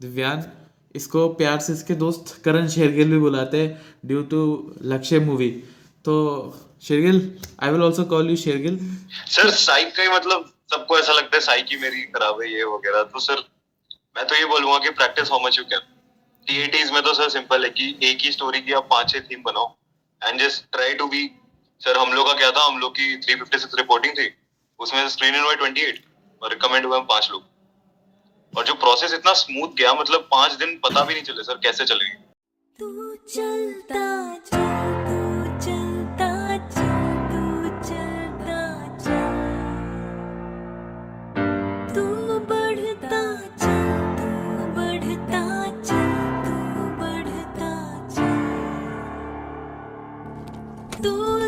दिव्यान इसको प्यार से इसके दोस्त करण शेरगिल भी बुलाते हैं ड्यू टू लक्ष्य मूवी तो Shergill I will also call you Shergill. Sir psych का मतलब सबको ऐसा लगता है साइक ही मेरी खराब है, ये वगैरह। तो सर मैं तो ये बोलूँगा कि practice how much you can TATs में तो सर सिंपल है कि एक ही स्टोरी की आप पाँच छह थीम बनाओ and just try to be sir हम लोग का क्या था? हम लोग की 356 रिपोर्टिंग थी। उसमें स्क्रीन इन हुआ 28 और रिकमेंड हुए हम पाँच लोग। और जो प्रोसेस इतना स्मूथ गया मतलब पाँच दिन पता भी नहीं चले सर कैसे चले गए तू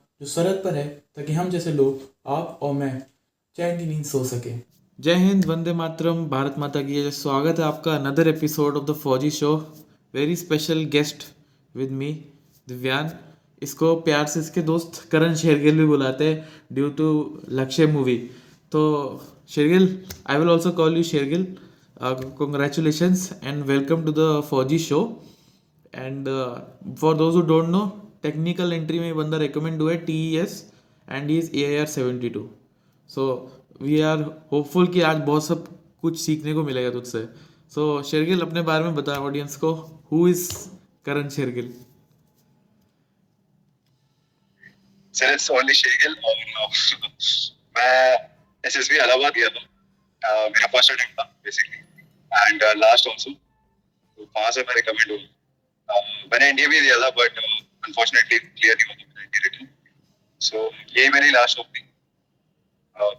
जो सरहद पर है, ताकि हम जैसे लोग, आप और मैं चैन की नींद सो सके। जय हिंद, वंदे मातरम, भारत माता की स्वागत है आपका another episode of the Fauji show very special guest with me Divyan. इसको प्यार से इसके दोस्त करण शेरगिल भी बुलाते हैं ड्यू टू लक्ष्य मूवी तो Shergill I will also call you Shergill. Congratulations and welcome to the 4G show and for those who don't know technical entry में बंदा रिकमेंड हुआ है T E S and is A I R seventy two so we are hopeful कि आज बहुत सब कुछ सीखने को मिलेगा तुझसे। सो so, शेरगिल अपने बारे में बता ऑडियंस को who is Karan Shergill? Sir it's only और मैं एसएसबी इलाहाबाद गया था। मेरा फ़र्स्ट अटेम्प्ट था बेसिकली एंड लास्ट आल्सो तो से मैं रिकमेंड हुआ। मैंने एनडीए भी दिया था बट अनफॉर्चुनेटली क्लियर नहीं मेरा एनडीए रिटर्न सो ये मेरी लास्ट होप थी Uh,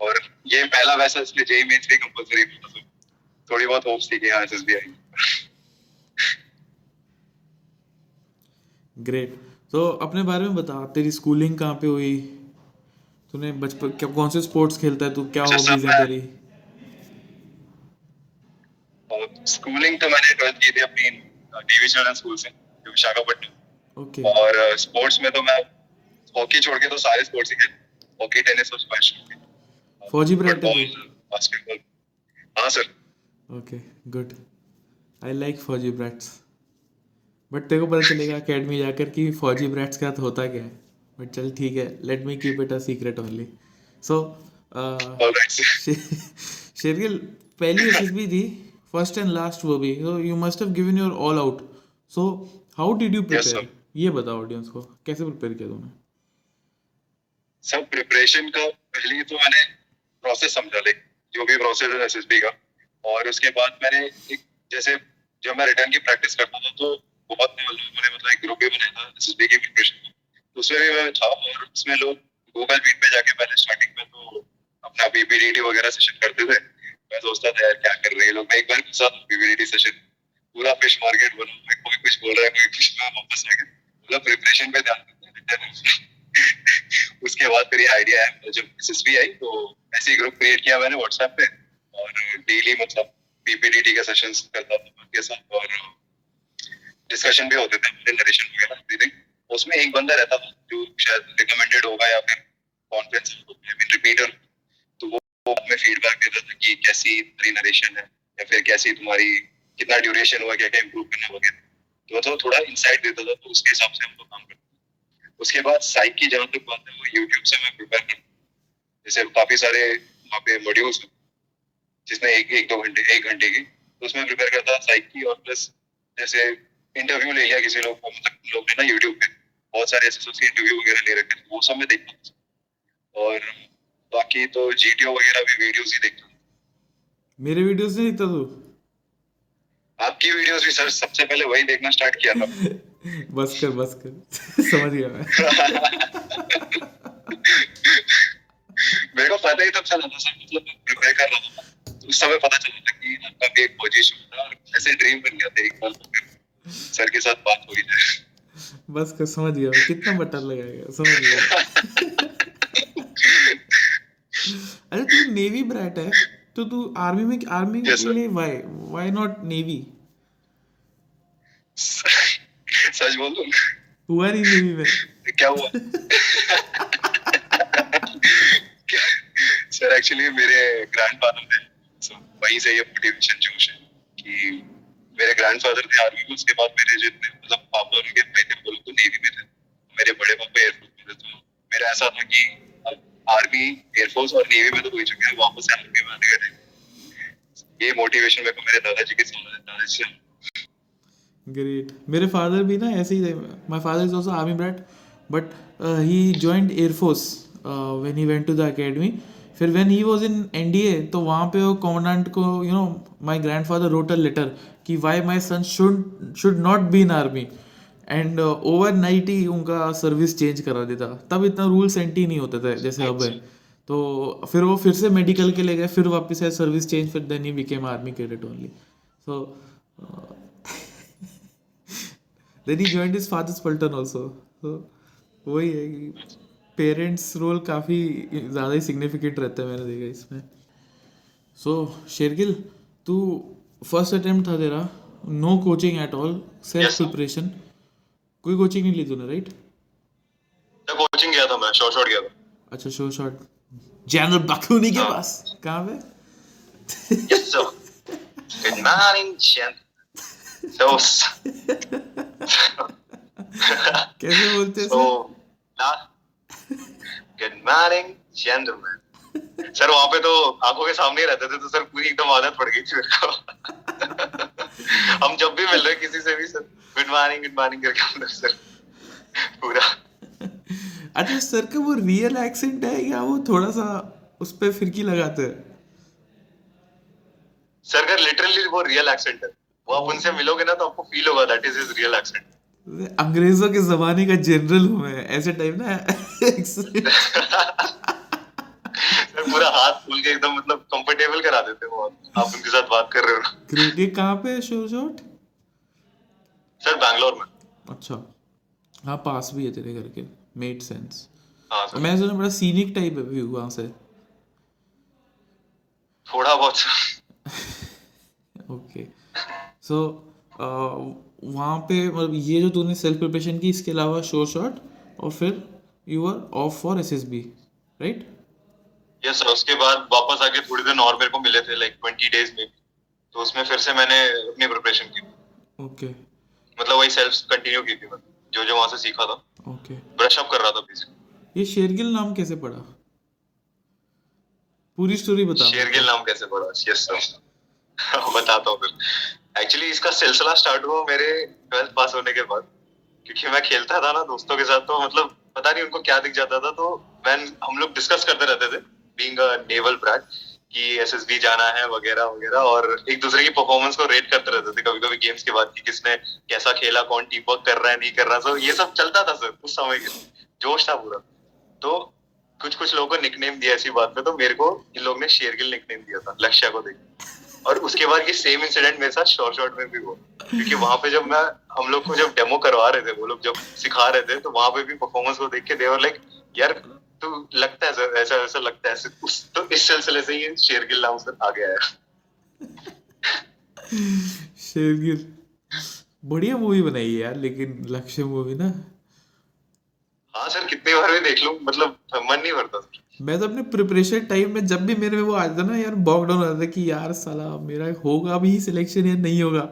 और ये पहला वैसा इसलिए जेई मेंस भी कंपलसरी था तो थोड़ी बहुत होप्स थी कि हाँ एसएसबी आएगी। ग्रेट तो अपने बारे में बता तेरी स्कूलिंग कहाँ पे हुई? तूने बचपन क्या कौन से स्पोर्ट्स खेलता है तू? क्या अच्छा, हॉबीज है तेरी? स्कूलिंग तो मैंने ट्वेल्थ की थी अपनी डीवी चिल्ड्रन स्कूल से विशाखापट्टनम। ओके और स्पोर्ट्स में तो मैं हॉकी छोड़ के तो सारे स्पोर्ट्स ही खेले हॉकी टेनिस और स्क्वैश फौजी ब्रेड बास्केटबॉल हाँ? Sir okay good I like फौजी ब्रैट्स बट तेरे को पता चलेगा अकेडमी जाकर कि फौजी ब्रैट्स का होता क्या है? बट चल ठीक है। Let me keep it a secret only so Shergill पहली एसएसबी थी फ़र्स्ट एंड लास्ट वो भी। Have given your all out. So how did you Yes, prepare? sir. ये बताओ ऑडियंस को, कैसे प्रिपेयर किया तूने सब प्रिपरेशन का, पहले तो मैंने प्रोसेस समझा ले जो भी प्रोसेस है एसएसबी का। और उसके बाद मैंने एक, जैसे जब मैं रिटर्न की प्रैक्टिस करता था तो बहुत लोगों ने मतलब एक ग्रुप भी बनाया था एसएसबी की प्रिपरेशन तो उसमें भी मैं था, और उसमें लोग गूगल मीट पे जाके पहले स्टार्टिंग में तो अपना पीपीडीटी वगैरह सेशन करते थे। मैं सोचता था, यार, क्या कर रहे हैं लोग? मैं एक बार घुसा पीपीडीटी सेशन पूरा फ़िश मार्केट बना, कोई कुछ बोल रहा है, कोई कुछ मैं वापस आ गया। मतलब प्रिपरेशन पे ध्यान उसके बाद फिर ये आइडिया है, जब एसएसबी आई तो ऐसे ही ग्रुप क्रिएट किया मैंने व्हाट्सएप पे। और डेली मतलब पीपीडीटी के सेशंस करता था उनके साथ और डिस्कशन भी होते थे नरेशन वगैरह उसमें एक बंदा रहता था जो शायद रिकमेंडेड होगा या फिर कॉन्फ्रेंस रिपीटर तो वो हमें फीडबैक देता था कि कैसी तुम्हारी नरेशन है या फिर कैसी तुम्हारी कितना ड्यूरेशन हुआ क्या क्या इम्प्रूव करना वगैरह। तो मतलब थोड़ा इंसाइट देता था तो उसके हिसाब से हम लोग काम करते उसके बाद साइक की जहाँ तक बात है, वो यूट्यूब से मैं प्रिपेयर करता हूँ। जैसे काफ़ी सारे वहाँ पे मॉड्यूल्स हैं, जिसमें एक एक दो घंटे, एक घंटे की तो उसमें प्रिपेयर करता साइक की और प्लस जैसे इंटरव्यू ले लिया किसी लोग को मतलब लोग ने ना यूट्यूब पे बहुत सारे ऐसे के इंटरव्यू वगैरह ले रखे वो सब मैं देखता था। और बाकी तो जीटीओ वगैरह भी वीडियोस ही देखता हूँ मेरे वीडियोस नहीं देखता तू? आपकी वीडियोस भी सर सबसे पहले वही देखना स्टार्ट किया था। बस कर बस कर। समझ गया मैं। मेरे को पता ही तब चला था सर मतलब मैं प्रिपेयर कर रहा था। उस समय पता चला था कि आपका भी एक फौजी शो था और ऐसे ड्रीम बन गया था एक बार तो सर के साथ बात हुई जाए बस कर समझ गया कितना बटर लगाएगा समझ गया। अरे तू नेवी ब्रैट है? तो तू आर्मी में आर्मी Yes, के लिए व्हाई व्हाई नॉट नेवी सच बोल दूँ हुआ नहीं नेवी में? क्या हुआ? सर एक्चुअली मेरे ग्रैंडफादर थे so, वहीं से ये मोटिवेशन जोश है कि मेरे ग्रैंडफादर थे आर्मी में उसके बाद मेरे जितने मतलब पापा और उनके भाई थे वो लोग तो नेवी में थे। मेरे बड़े पापा एयरफोर्स में थे तो मेरा ऐसा था कि आर्मी एयरफोर्स और नेवी में तो हो ही चुके हैं वापस आर्मी में आने का टाइम ये मोटिवेशन मेरे को मेरे दादाजी के दादाजी से। ग्रेट मेरे फादर भी ना ऐसे ही थे। My father is also army brat but he joined air force when he went to the academy फिर when he was in NDA तो वहाँ पे वो कमांडेंट को you know my grandfather wrote a letter कि why my son should should not be in army and overnight he उनका service change करा देता। तब इतना रूल्स एंटी नहीं होता था जैसे अब है। तो फिर वो फिर से मेडिकल के ले गए फिर वापस से सर्विस चेंज फिर then he became army cadet only so then he joined his father's Paltan also तो वही है कि पेरेंट्स रोल काफ़ी ज़्यादा ही सिग्निफिकेंट रहता है मैंने देखा इसमें। सो so, शेरगिल तू फ़र्स्ट अटेम्प्ट था तेरा no coaching at all self preparation कोई कोचिंग नहीं ली तूने राइट मैं कोचिंग गया था मैं शॉर्ट शॉर्ट गया था। अच्छा शो शॉट जनरल बखूनी के पास? कहाँ पे? Sir. Good morning, gent. So, कैसे बोलते हैं sir good morning, gentlemen. Sir वहाँ पे तो आँखों के सामने ही रहते थे तो सर पूरी एकदम आदत पड़ गई थी मेरे को। हम जब भी मिल रहे किसी से भी sir good morning good morning करके लोग सर पूरा। अच्छा सर का वो रियल एक्सेंट है या वो थोड़ा सा उस पे फिरकी लगाते हैं? सर का लिटरली वो रियल एक्सेंट है वो आप उनसे मिलोगे ना तो आपको फील होगा that is his real accent अंग्रेज़ों के जमाने का जनरल हूँ मैं ऐसे टाइप ना सर पूरा हाथ खोल के एकदम मतलब कंफर्टेबल करा देते हो आप उनके साथ बात कर रहे हो ये कहाँ पे है शो शॉट? सर बैंगलोर में। अच्छा। हाँ पास भी है तेरे घर के। मेड सेंस हाँ सर। मैं सुना बड़ा सीनिक टाइप है व्यू वहाँ से। थोड़ा बहुत ओके सो वहाँ पे मतलब ये जो तूने सेल्फ प्रिपरेशन की इसके अलावा शो शॉट और फिर you are off for S S B right yes sir उसके बाद वापस आके थोड़ी दिन और मेरे को मिले थे लाइक ट्वेंटी डेज़ में। तो उसमें फिर से मैंने अपनी प्रिपरेशन की। ओके मतलब वही सेल्फ कंटिन्यू की थी जो जो वहाँ से सीखा था। ओके ब्रश अप कर रहा था बेसिकली ये शेरगिल नाम कैसे पड़ा? पूरी स्टोरी बता। शेरगिल नाम कैसे पड़ा? यस सर बताता हूँ फिर। एक्चुअली इसका सिलसिला स्टार्ट हुआ मेरे ट्वेल्थ पास होने के बाद। क्योंकि मैं खेलता था ना दोस्तों के साथ तो मतलब पता नहीं उनको क्या दिख जाता था तो मैं हम लोग डिस्कस करते रहते थे बीइंग अ नेवल ब्रैट कि एसएसबी जाना है, वगैरह वगैरह, और एक दूसरे की परफॉर्मेंस को रेट करते रहते थे। कभी कभी गेम्स के बाद कि किसने कैसा खेला, कौन टीम वर्क कर रहा है, नहीं कर रहा। तो ये सब चलता था सर उस समय के जोश था पूरा। तो कुछ कुछ लोगों को निकनेम दिया ऐसी बात पे तो मेरे को इन लोगों ने शेरगिल निकनेम दिया था लक्ष्य को देख। और उसके बाद ये सेम इंसिडेंट मेरे साथ शॉर्ट शॉर्ट में भी हुआ। क्योंकि वहाँ पे जब मैं, हम लोग को जब डेमो करवा रहे थे, वो लोग जब सिखा रहे थे तो वहाँ पे भी परफॉर्मेंस को देख के देवर लाइक यार तू लगता है सर ऐसा ऐसा लगता है उस तो इस सिलसिले से ये शेरगिल नाम सर आ गया है शेरगिल। बढ़िया मूवी बनाई है यार लेकिन लक्ष्य मूवी ना। हाँ सर कितनी बार भी देख लूँ मतलब मन नहीं भरता सर। मैं तो अपने प्रिपरेशन टाइम में जब भी मेरे में वो आता ना यार बॉक डाउन होता था कि यार साला मेरा होगा भी सिलेक्शन या नहीं होगा।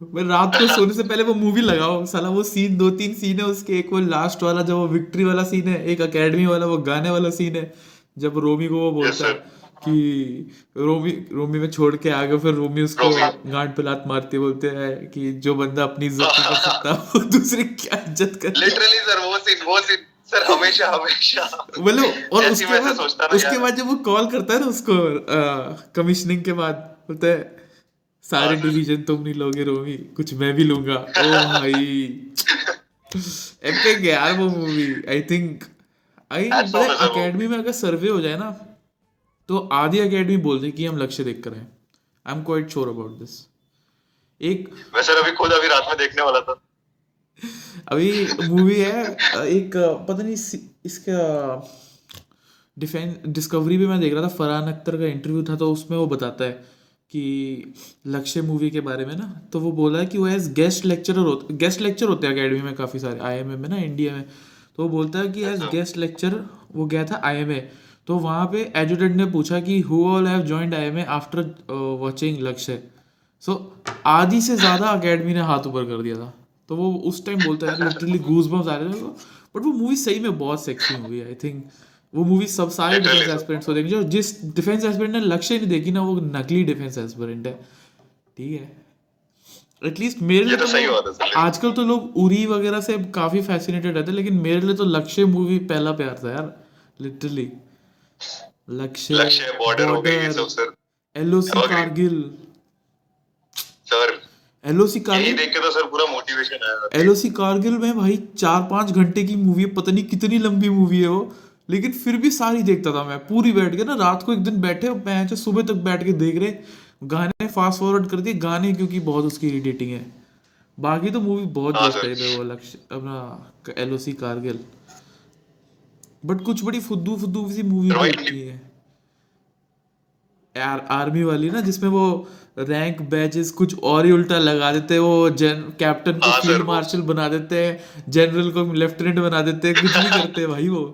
रात को सोने से पहले वो मूवी लगाओ। साला वो सीन दो तीन सीन है उसके एक वो लास्ट वाला जब वो विक्ट्री वाला सीन है एक अकेडमी वाला वो गाने वाला सीन है जब रोमी को वो बोलता है कि रोमी रोमी में छोड़ के आ गए फिर रोमी उसको। गांड पे लात मारते बोलते हैं कि जो बंदा अपनी इज़्ज़त कर सकता वो दूसरे क्या इज़्ज़त कर लिटरली सर वो सीन वो सीन सर हमेशा हमेशा। मतलब और उसके बाद उसके बाद जब वो कॉल करता है ना उसको कमीशनिंग के बाद बोलता है सारे डिसीज़न तुम नहीं लोगे रोमी। कुछ मैं भी लूँगा। ओ भाई एपिक यार वो movie I think I. Academy में अगर सर्वे हो जाए ना तो आधी एकेडमी बोल दे कि हम लक्ष्य देख कर हैं। I am quite sure about this एक मैं सर अभी खुद अभी रात में देखने वाला था। अभी मूवी है एक पता नहीं इसका डिफेंस डिस्कवरी भी मैं देख रहा था फरहान अख्तर का इंटरव्यू था तो उसमें वो बताता है। कि लक्ष्य मूवी के बारे में ना तो वो बोला है कि वो एज गेस्ट लेक्चरर होते गेस्ट लेक्चर होते हैं अकेडमी में काफ़ी सारे आईएमए में ना इंडिया में। तो वो बोलता है कि एज गेस्ट लेक्चर वो गया था आईएमए तो वहाँ पे एजुडेंट ने पूछा कि who all have joined IMA after watching Lakshya? So आधी से ज़्यादा अकेडमी ने हाथ ऊपर कर दिया था। तो वो उस टाइम बोलता है लिटरली गूज बम्स आ रहे थे। बट वो मूवी सही में बहुत सेक्सी मूवी आई थिंक वो मूवी सब सारे डिफेंस एस्पिरेंट्स को देखेंगे जो जिस डिफेंस एस्पिरेंट ने लक्ष्य नहीं देखी ना वो नकली डिफेंस एस्पिरेंट है। ठीक है? एटलीस्ट मेरे लिए तो तो है आजकल तो लोग उरी वगैरह से काफ़ी फैसिनेटेड रहते हैं लेकिन मेरे लिए तो लक्ष्य मूवी पहला प्यार था यार लिटरली लक्ष्य लक्ष्य बॉर्डर हो गई सब sir. LOC Kargil. Sir LOC Kargil देख के तो सर पूरा मोटिवेशन आया। एलओसी कारगिल में भाई चार पाँच घंटे की मूवी है पता नहीं कितनी लंबी मूवी है वो। लेकिन फिर भी सारी देखता था मैं पूरी बैठ के ना रात को एक दिन बैठे मैच सुबह तक बैठ के देख रहे गाने फास्ट फॉरवर्ड कर दिए गाने क्योंकि बहुत उसकी इरिटेटिंग है। बाकी तो मूवी बहुत हाँ, सर। टाइप है वो लक्ष्य अपना एलओसी कारगिल। बट कुछ बड़ी फुद्दू फुद्दू सी मूवी होती है। यार आर्मी वाली ना जिसमें वो रैंक बैचेस कुछ और ही उल्टा लगा देते हैं वो जन कैप्टन को हाँ, फ़ील्ड मार्शल बना देते हैं जनरल को लेफ्टिनेंट बना देते हैं कुछ नहीं करते हैं भाई वो।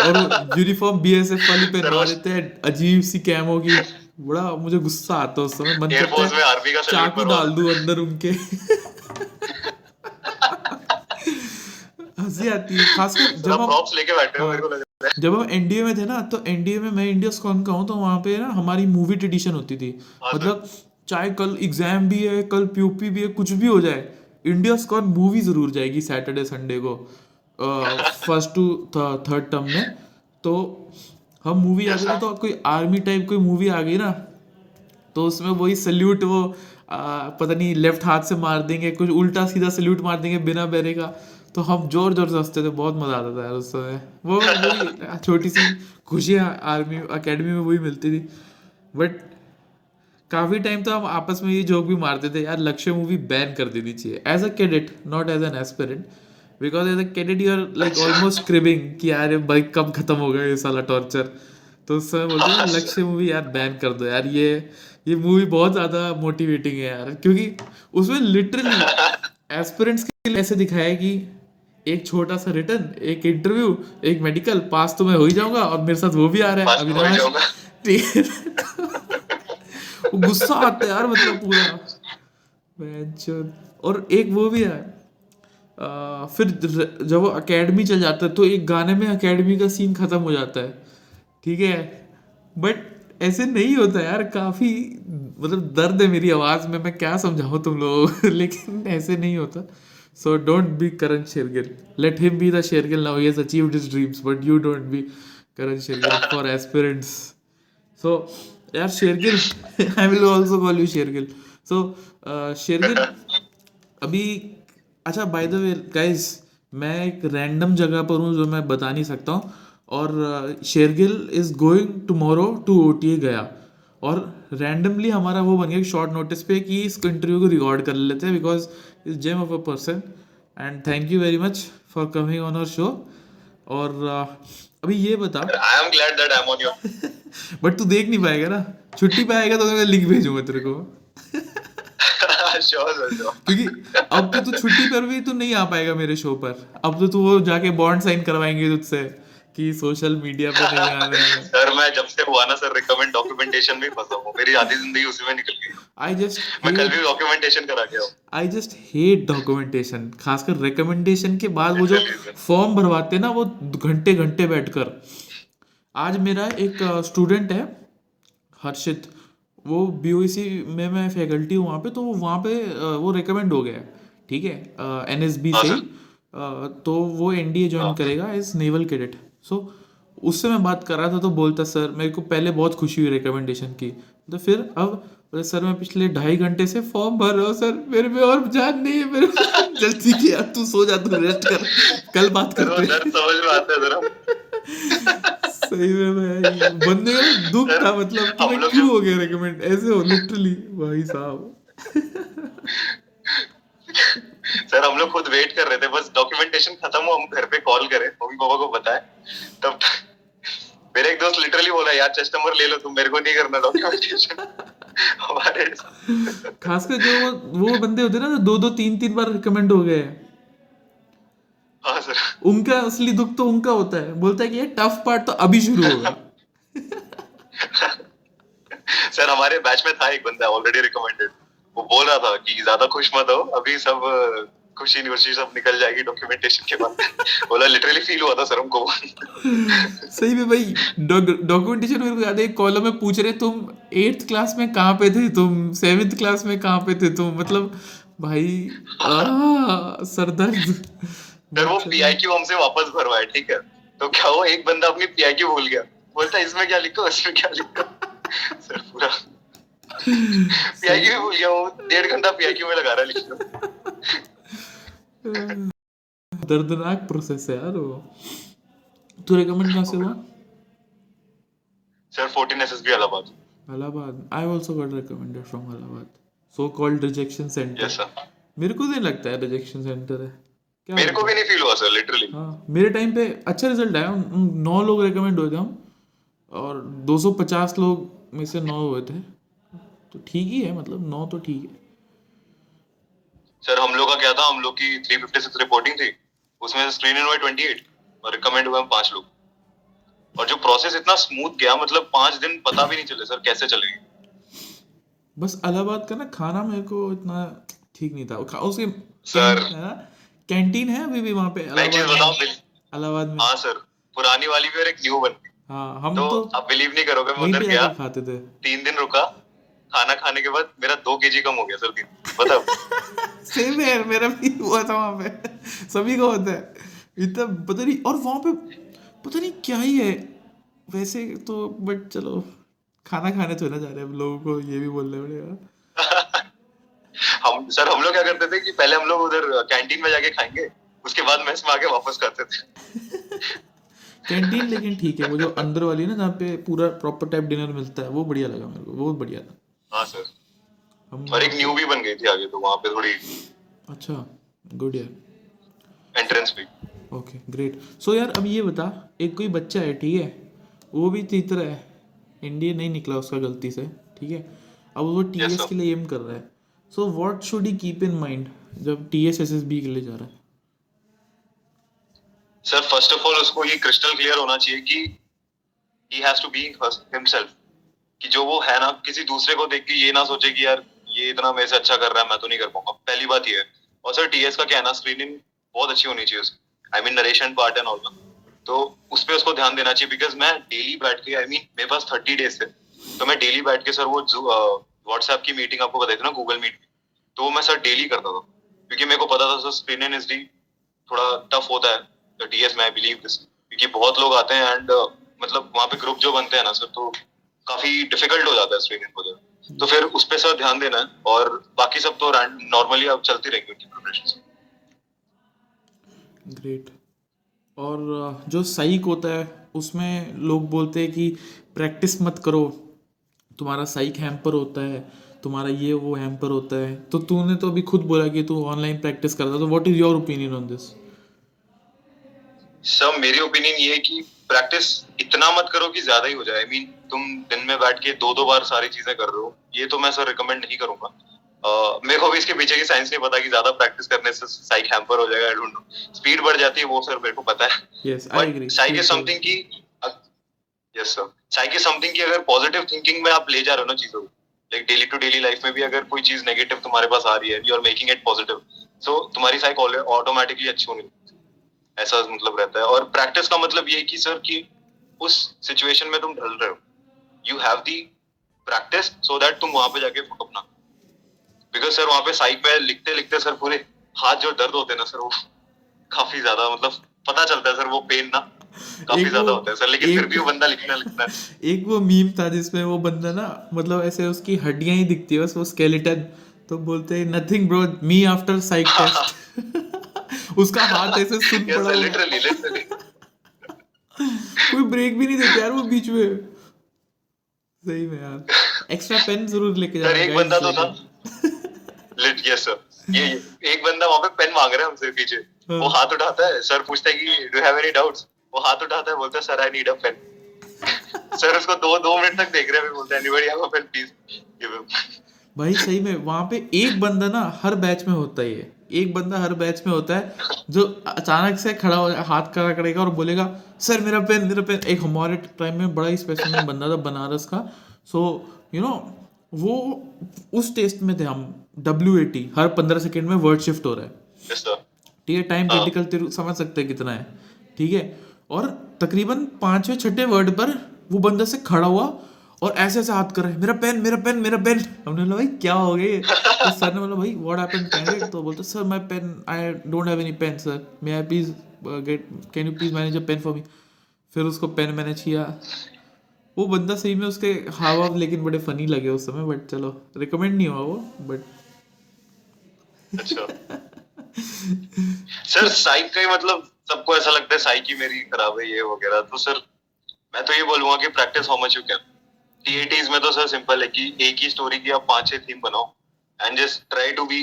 और यूनिफॉर्म बीएसएफ वाली पहनवा देते हैं अजीब सी कैमो की। बड़ा मुझे गुस्सा आता है उस समय मन करता है चाकू डाल दूँ अंदर उनके। हँसी आती है। खासकर जब हम लेके बैठे हो मेरे को लग जब हम एनडीए में थे ना तो एनडीए में मैं इंडिया स्कॉन का हूँ तो वहाँ पे ना हमारी मूवी ट्रेडिशन होती थी। हाँ, मतलब चाहे कल एग्ज़ाम भी है कल पीओपी भी है कुछ भी हो जाए इंडिया स्कॉन मूवी ज़रूर जाएगी सैटरडे संडे को। फ़र्स्ट टू थर्ड टर्म में तो हम मूवी आ गए तो कोई आर्मी टाइप कोई मूवी आ गई ना तो उसमें वही सल्यूट वो आ, पता नहीं लेफ़्ट हाथ से मार देंगे कुछ उल्टा सीधा सल्यूट मार देंगे बिना बैरे का तो हम ज़ोर ज़ोर से हँसते थे बहुत मज़ा आता था यार उस समय। वो छोटी सी खुशियाँ आर्मी अकेडमी में वही मिलती थी। बट काफ़ी टाइम तो हम आपस में ये जोक भी मारते थे यार लक्ष्य मूवी बैन कर देनी चाहिए। As a cadet not as an aspirant because as a cadet you are like almost cribbing कि यार ये भाई कब खत्म होगा ये साला टॉर्चर तो उस समय बोलते हैं लक्ष्य मूवी यार बैन कर दो यार ये ये मूवी बहुत ज़्यादा मोटिवेटिंग है यार। क्योंकि उसमें लिटरली एस्पिरेंट्स के लिए ऐसे दिखाया है कि एक छोटा सा रिटर्न एक इंटरव्यू एक मेडिकल पास तो मैं हो ही जाऊँगा और मेरे साथ वो भी आ रहा है हो ही अविनाश है गुस्सा आता है यार मतलब पूरा। और एक वो भी है। फिर जब वो अकेडमी चल जाता है तो एक गाने में अकेडमी का सीन खत्म हो जाता है। ठीक है? बट ऐसे नहीं होता यार, काफ़ी मतलब दर्द है मेरी आवाज़ में, मैं क्या समझाऊं तुम लोगों को? लेकिन ऐसे नहीं होता। So don't be Karan Shergill let him be the Shergill now he has achieved his dreams but you don't be Karan Shergill for aspirants so यार Shergill I will also call you Shergill so Shergill अभी अच्छा by the way guys मैं एक random जगह पर हूँ जो मैं बता नहीं सकता हूँ। और Shergill is going tomorrow to ओ गया। और रैंडमली हमारा वो बन गया शॉर्ट नोटिस पे कि इस इंटरव्यू को रिकॉर्ड कर लेते हैं because is gem of a person and thank you very much for coming on our show और uh, अभी ये बता। I am glad that I am on your but तू देख नहीं पाएगा ना। छुट्टी पे आएगा तो मैं लिंक भेजूँगा तेरे को। श्योर क्योंकि अब तो तू छुट्टी पर भी तू नहीं आ पाएगा मेरे शो पर। अब तो तू वो जाके बॉन्ड साइन करवाएँगे तुझसे कि सोशल मीडिया पे नहीं आना है। सर मैं जब से हुआ ना सर रिकमेंड डॉक्यूमेंटेशन में फंसा हूँ। मेरी आधी ज़िंदगी उसी में निकल गई। आई जस्ट मैं कल भी डॉक्यूमेंटेशन करा के हूँ आई जस्ट हेट डॉक्यूमेंटेशन खासकर रिकमेंडेशन के बाद वो जो फॉर्म भरवाते हैं ना वो घंटे घंटे बैठकर। आज मेरा एक स्टूडेंट है हर्षित। वो बी में मैं फैकल्टी हूँ वहाँ पे तो वहाँ पे वो रिकमेंड हो गया ठीक है? एन एस बी से तो वो एन डी ए ज्वाइन करेगा एज नेवल कैडेट सो उससे मैं बात कर रहा था तो बोलता सर मेरे को पहले बहुत खुशी हुई रिकमेंडेशन की। तो फिर अब बोले सर मैं पिछले ढाई घंटे से फॉर्म भर रहा हूँ सर। मेरे में और जान नहीं है मेरे जल्दी किया तू सो जा तू रेस्ट कर। कल बात करते हैं। समझ में आता है सही में भाई बंदे का दुख था मतलब तुम्हें लोग क्यों हो गया रिकमेंड ऐसे हो लिटरली भाई साहब। सर हम लोग खुद वेट कर रहे थे बस डॉक्यूमेंटेशन खत्म हो हम घर पे कॉल करें मम्मी पापा को बताए। तब मेरे एक दोस्त लिटरली बोला यार चेस्ट नंबर ले लो तुम मेरे को नहीं करना डॉक्यूमेंटेशन हमारे खासकर जो वो बंदे होते ना जो दो दो तीन तीन बार रिकमेंड हो गए हैं। उनका असली दुख तो उनका होता है। बोलता है कि ये टफ पार्ट तो अभी शुरू होगा सर हमारे बैच में था एक बंदा ऑलरेडी रिकमेंडेड वो बोल रहा था कि ज़्यादा खुश मत हो अभी सब खुशी खुशी सब निकल जाएगी डॉक्यूमेंटेशन के बाद। बोला लिटरली फील हुआ था सर हमको। सही में भाई डॉक्यूमेंटेशन मेरे को याद है एक कॉलम में पूछ रहे तुम एट्थ क्लास में कहाँ पे थे? तुम सेवेंथ क्लास में कहाँ पे थे तुम? मतलब भाई आ, सरदर्द। सर वो पीआईक्यू हमसे वापस भरवाए ठीक है? तो क्या वो एक बंदा अपनी पीआईक्यू भूल गया। बोलता इसमें क्या लिखो? इसमें क्या लिखो? सर पूरा। पीआईक्यू भूल गया वो डेढ़ घंटा पीआईक्यू में लगा रहा है दर्दनाक प्रोसेस है यार वो। तू रिकमेंड कहाँ से हुआ? Sir fourteen S S B Allahabad Allahabad I also got recommended from Allahabad so called rejection centre sir मेरे को नहीं लगता है रिजेक्शन सेंटर है। क्या मेरे को भी नहीं फील हुआ सर लिटरली हाँ मेरे टाइम पे अच्छा रिज़ल्ट आया नौ लोग रिकमेंड हुए थे हम और 250 लोग में से नौ हुए थे। तो ठीक ही है मतलब नौ तो ठीक है। सर हम लोग का क्या था हम लोग की 356 रिपोर्टिंग थी उसमें स्क्रीन इन हुए 28 और रिकमेंड हुए हम पाँच लोग। और जो प्रोसेस इतना स्मूथ गया मतलब पाँच दिन पता भी नहीं चले सर कैसे चले गए बस इलाहाबाद का ना खाना मेरे को इतना ठीक नहीं था। उसके सर। है ना? कैंटीन है अभी भी वहाँ पे? इलाहाबाद में? हाँ सर। पुरानी वाली भी और एक न्यू बन गई हाँ हम तो तो आप बिलीव नहीं करोगे मैं उधर गया। खाते थे। तीन दिन रुका। खाना खाने के बाद मेरा दो केजी कम हो गया सर दिन बताओ। सेम है मेरा भी हुआ था वहाँ पे। सभी को होता है। इतना पता नहीं और वहाँ पे पता नहीं क्या ही है। वैसे तो बट चलो खाना खाने तो ना जा रहे हैं लोगों को ये भी बोलना पड़ेगा। हम सर हम लोग क्या करते थे कि पहले हम लोग उधर कैंटीन में जाके खाएँगे उसके बाद मेस में आके वापस खाते थे। कैंटीन लेकिन ठीक है वो जो अंदर वाली ना जहाँ पे पूरा प्रॉपर टाइप डिनर मिलता है वो बढ़िया लगा मेरे को बहुत बढ़िया था। हाँ सर। हम और एक न्यू भी बन गई थी आगे तो वहाँ पे थोड़ी अच्छा गुड यार। एंट्रेंस भी। ओके ग्रेट सो यार अब ये बता एक कोई बच्चा है ठीक है? वो भी तेरी तरह है इंडिया नहीं निकला उसका गलती से ठीक है? अब वो टी Yes, के लिए एम कर रहा है। So what should he keep in mind जब T S S S B के लिए जा रहा है? सर फ़र्स्ट ऑफ़ ऑल उसको ये क्रिस्टल क्लियर होना चाहिए कि he has to be himself कि जो वो है ना, किसी दूसरे को देख के ये ना सोचे कि यार, ये इतना मेरे से अच्छा कर रहा है, मैं तो नहीं कर पाऊँगा। पहली बात ये है। और सर टीएस का कहना स्क्रीनिंग बहुत अच्छी होनी चाहिए उसकी। I mean narration part and all तो उस पर उसको ध्यान देना चाहिए बिकॉज़ मैं डेली बैठ के आई मीन मेरे पास थर्टी डेज़ थे। तो मैं डेली बैठ के सर वो व्हाट्सएप की मीटिंग आपको बताई थी ना गूगल मीट तो वो मैं सर डेली करता था, क्योंकि मेरे को पता था सर स्क्रीन एंड एस थोड़ा टफ होता है टीएस में आई बिलीव दिस क्योंकि बहुत लोग आते हैं एंड मतलब वहाँ पे ग्रुप जो बनते हैं ना सर तो काफ़ी डिफ़िकल्ट हो जाता है स्क्रीनिंग को तो फिर उस पे सर ध्यान देना है और बाकी सब तो नॉर्मली अब चलती रहेंगी उनकी प्रिपरेशन ग्रेट और, जो साइक होता है, उसमें लोग बोलते हैं कि प्रैक्टिस मत करो। तुम्हारा साइक हैम्पर होता है तुम्हारा ये वो हैम्पर होता है। तो तूने तो अभी खुद बोला कि तू ऑनलाइन प्रैक्टिस करता तो what is your opinion on this sir मेरी ओपिनियन ये है कि प्रैक्टिस इतना मत करो कि ज़्यादा ही हो जाए। आई मीन तुम दिन में बैठ के दो दो बार सारी चीज़ें कर रहे हो ये तो मैं सर रिकमेंड नहीं करूँगा। uh, मेरे को भी इसके पीछे की साइंस नहीं पता कि ज़्यादा प्रैक्टिस करने से साइक हैम्पर हो जाएगा आई डोंट नो स्पीड बढ़ जाती है वो सर मेरे को पता है। Yes I agree psych is something की यस सर साइक समथिंग की अगर पॉजिटिव थिंकिंग में आप ले जा रहे हो ना चीज़ों को like daily to daily life में भी अगर कोई चीज़ नेगेटिव तुम्हारे पास आ रही है you are making it positive so तुम्हारी साइक ऑटोमेटिकली अच्छी होनी ऐसा मतलब रहता है। और प्रैक्टिस का मतलब ये कि सर कि उस सिचुएशन में तुम ढल रहे हो। You have the practice so that तुम वहाँ पे जाके अपना बिकॉज़ सर वहाँ पे साइक में लिखते लिखते सर पूरे हाथ जो दर्द होते हैं ना सर वो काफ़ी ज़्यादा मतलब पता चलता है सर वो पेन ना। काफ़ी एक ज़्यादा वो- होता है सर लेकिन फिर भी वो बंदा लिखना लिखना है। एक वो मीम था जिसमें वो बंदा ना मतलब ऐसे उसकी हड्डियाँ ही दिखती है बस वो स्केलेटन तो बोलते हैं nothing bro me after psych test उसका हाथ ऐसे सुन पड़ा है। लिटरली लिटरली कोई ब्रेक भी नहीं देते यार वो बीच में। सही में यार। एक्स्ट्रा पेन ज़रूर लेके जाना एक बंदा तो था लेकिन- लिट यस सर ये ये- एक बंदा वहाँ पे पेन मांग रहा है हमसे पीछे। हाँ। वो हाथ उठाता है सर पूछता है कि डू हैव एनी डाउट्स वो हाथ उठाता है बोलता है sir I need a pen sir उसको दो दो मिनट तक देख रहे हैं बोलते हैं anybody have a pen please give him भाई सही में वहाँ पे एक बंदा ना हर बैच में होता ही है। एक बंदा हर बैच में होता है जो अचानक से खड़ा हो हाथ खड़ा करेगा और बोलेगा सर मेरा पेन मेरा पेन एक हमारे टाइम में बड़ा ही स्पेशल बंदा था बनारस का। सो यू नो वो उस टेस्ट में थे हम डब्ल्यू एटी हर पंद्रह सेकेंड में वर्ड शिफ्ट हो रहा है। ठीक है टाइम क्रिटिकल समझ सकते हैं कितना है। ठीक है? और तकरीबन पाँचवें छठे वर्ड पर वो बंदा से खड़ा हुआ और ऐसे ऐसे हाथ कर रहा मेरा पेन मेरा पेन मेरा पेन हमने बोला, भाई, क्या हो गया तो सर ने बोला, भाई व्हाट हैपेंड कैंडिडेट तो बोलते sir my pen I don't have any pen sir may I please get can you please manage a pen for me फिर उसको पेन मैनेज किया। वो बंदा सही में उसके हाव भाव लेकिन बड़े फनी लगे उस समय बट चलो रिकमेंड नहीं हुआ वो बट अच्छा। सर साइक का मतलब सबको ऐसा लगता है साइक ही मेरी खराब है ये वगैरह। तो सर मैं तो ये बोलूँगा कि practice how much you can TATs में तो सर सिंपल है कि एक ही स्टोरी की आप पाँच छह थीम बनाओ। And just try to be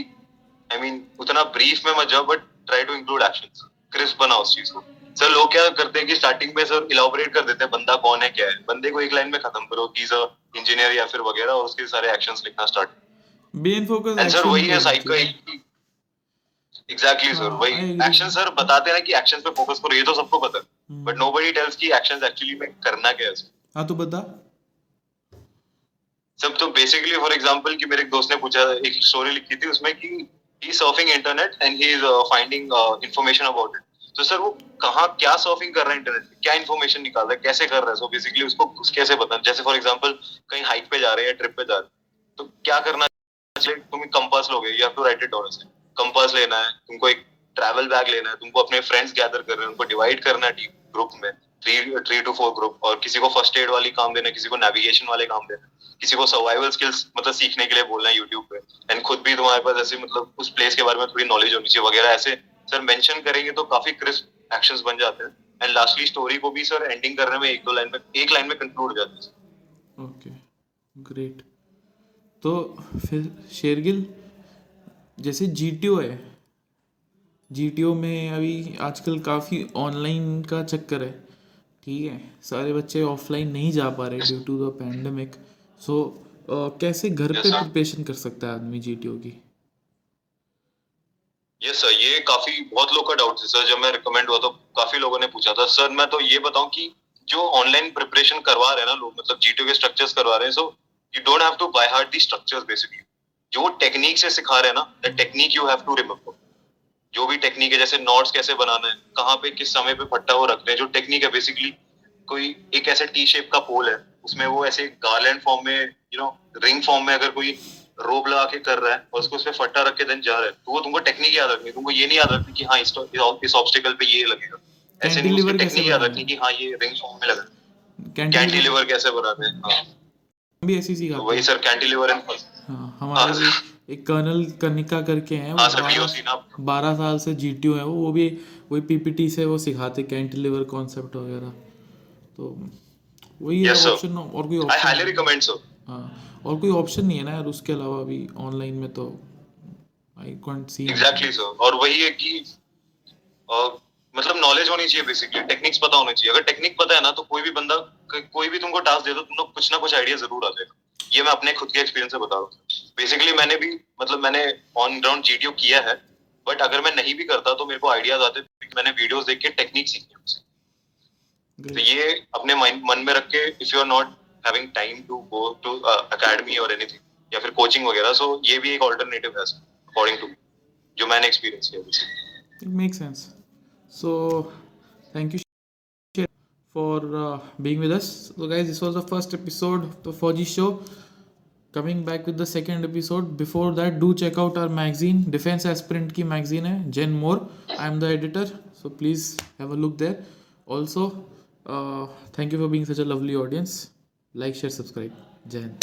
I mean उतना ब्रीफ में मत जाओ but try to include action crisp बनाओ उस चीज़ को। सर लोग क्या करते हैं कि स्टार्टिंग में सर इलाबोरेट कर देते हैं बंदा कौन है क्या है? बंदे को एक लाइन में खत्म करो कि इंजीनियर या फिर वगैरह और उसके सारे एक्शंस लिखना start main focus and sir वही है साइक का। एक एग्जैक्टली सर हाँ, वही एक्शन सर बताते हैं कि एक्शन पे फोकस करो ये तो सबको पता है। बट नोबडी टेल्स कि एक्शंस एक्चुअली में करना क्या है हाँ तो बता। सब तो बेसिकली फॉर एग्जांपल कि मेरे एक दोस्त ने पूछा एक स्टोरी लिखी थी उसमें कि he surfing internet and he is finding information about it तो सर वो कहाँ क्या सर्फिंग कर रहा है इंटरनेट पे? क्या इन्फॉर्मेशन निकाल रहा है? कैसे कर रहा है? सो बेसिकली उसको उस कैसे बताना जैसे फॉर एग्जांपल कहीं हाइक पे जा रहे हैं या ट्रिप पे जा रहे हैं तो क्या करना चाहिए? तुम कंपास लोगे you have to write it down compass लेना है, तुमको एक ट्रैवल बैग लेना है, तुमको अपने फ्रेंड्स गैदर कर रहे हैं, उनको डिवाइड करना है ग्रुप में three three two four group और किसी को फ़र्स्ट एड वाली काम देना किसी को नेविगेशन वाले काम देना किसी को सर्वाइवल स्किल्स मतलब सीखने के लिए बोलना है यूट्यूब पे एंड खुद भी तुम्हारे पास ऐसे मतलब उस प्लेस के बारे में थोड़ी नॉलेज होनी चाहिए वगैरह ऐसे। सर मेंशन करेंगे तो काफ़ी क्रिस्प एक्शंस बन जाते हैं एंड लास्टली स्टोरी को भी सर एंडिंग करने में एक दो लाइन में, एक लाइन में कंक्लूड हो जाती है। ओके ग्रेट तो फिर शेरगिल जैसे जी टी ओ है। जी टी ओ में अभी आजकल काफ़ी ऑनलाइन का चक्कर है। ठीक है सारे बच्चे ऑफलाइन नहीं जा पा रहे due to the pandemic so कैसे घर पे Yes, sir. प्रिपरेशन कर सकता है आदमी जी टी ओ की? ये सर ये काफ़ी बहुत लोग का डाउट है सर जब मैं रिकमेंड हुआ तो काफ़ी लोगों ने पूछा था। सर मैं तो ये बताऊँ कि जो ऑनलाइन प्रिपरेशन करवा रहे हैं ना लोग मतलब जीटीओ के स्ट्रक्चर्स करवा रहे हैं so you don't have to by heart the structures basically जो टेक्निक से सिखा रहे हैं ना the technique you have to remember जो भी टेक्निक है जैसे नोट्स कैसे बनाना है कहाँ पे किस समय पे फट्टा वो रखना है जो टेक्निक है बेसिकली कोई एक ऐसे टी शेप का पोल है उसमें वो ऐसे गार्लैंड फॉर्म में यू नो रिंग फॉर्म में अगर कोई रोप लगा के कर रहा है और उसको उसमें फट्टा रख के देन जा रहा है तो वो तुमको टेक्निक याद रखनी तुमको ये नहीं याद रखनी कि हाँ इस ऑब्स्टिकल पे ये लगेगा। ऐसे नहीं उसकी टेक्निक याद रखनी कि हाँ ये रिंग फॉर्म में लगा। कैंटिलीवर कैसे बनाते हैं? हाँ भी ऐसी सीखा तो वही सर कैंटिलीवर एंड हाँ हमारे हाँ। भी एक कर्नल कनिका करके हैं वो हाँ बारह- साल से जी टी है वो वो भी वही पीपीटी से वो सिखाते कैंटिलीवर कॉन्सेप्ट वगैरह। तो वही है Yes, sir. ऑप्शन और कोई आई हाईली ऑप्शन रिकमेंड हाँ और कोई ऑप्शन नहीं है ना यार उसके अलावा अभी ऑनलाइन में तो I can't see exactly sir और वही है कि अ, मतलब नॉलेज होनी चाहिए बेसिकली टेक्निक्स पता होनी चाहिए। अगर टेक्निक पता है ना तो कोई भी बंदा कोई भी तुमको टास्क दे दो तुमको कुछ ना कुछ आइडिया ज़रूर आ जाएगा। ये मैं अपने खुद के एक्सपीरियंस से बता रहा हूँ बेसिकली मैंने भी मतलब मैंने ऑन ग्राउंड जीटीओ किया है बट अगर मैं नहीं भी करता तो मेरे को आइडियाज़ आते मैंने वीडियोस देख के टेक्निक सीखी है उससे। तो ये अपने मन में रख के if you are not having time to go to academy और एनीथिंग या फिर कोचिंग वगैरह सो ये भी एक ऑल्टरनेटिव है अकॉर्डिंग टू जो मैंने एक्सपीरियंस किया. It makes sense. So, thank you for uh, being with us. So, guys, this was the first episode of the 4G show. Coming back with the second episode. Before that, do check out our magazine. Defense Aspirant ki magazine Jen Moore. I am the editor. So please have a look there. Also, uh, thank you for being such a lovely audience. Like, share, subscribe. Jen.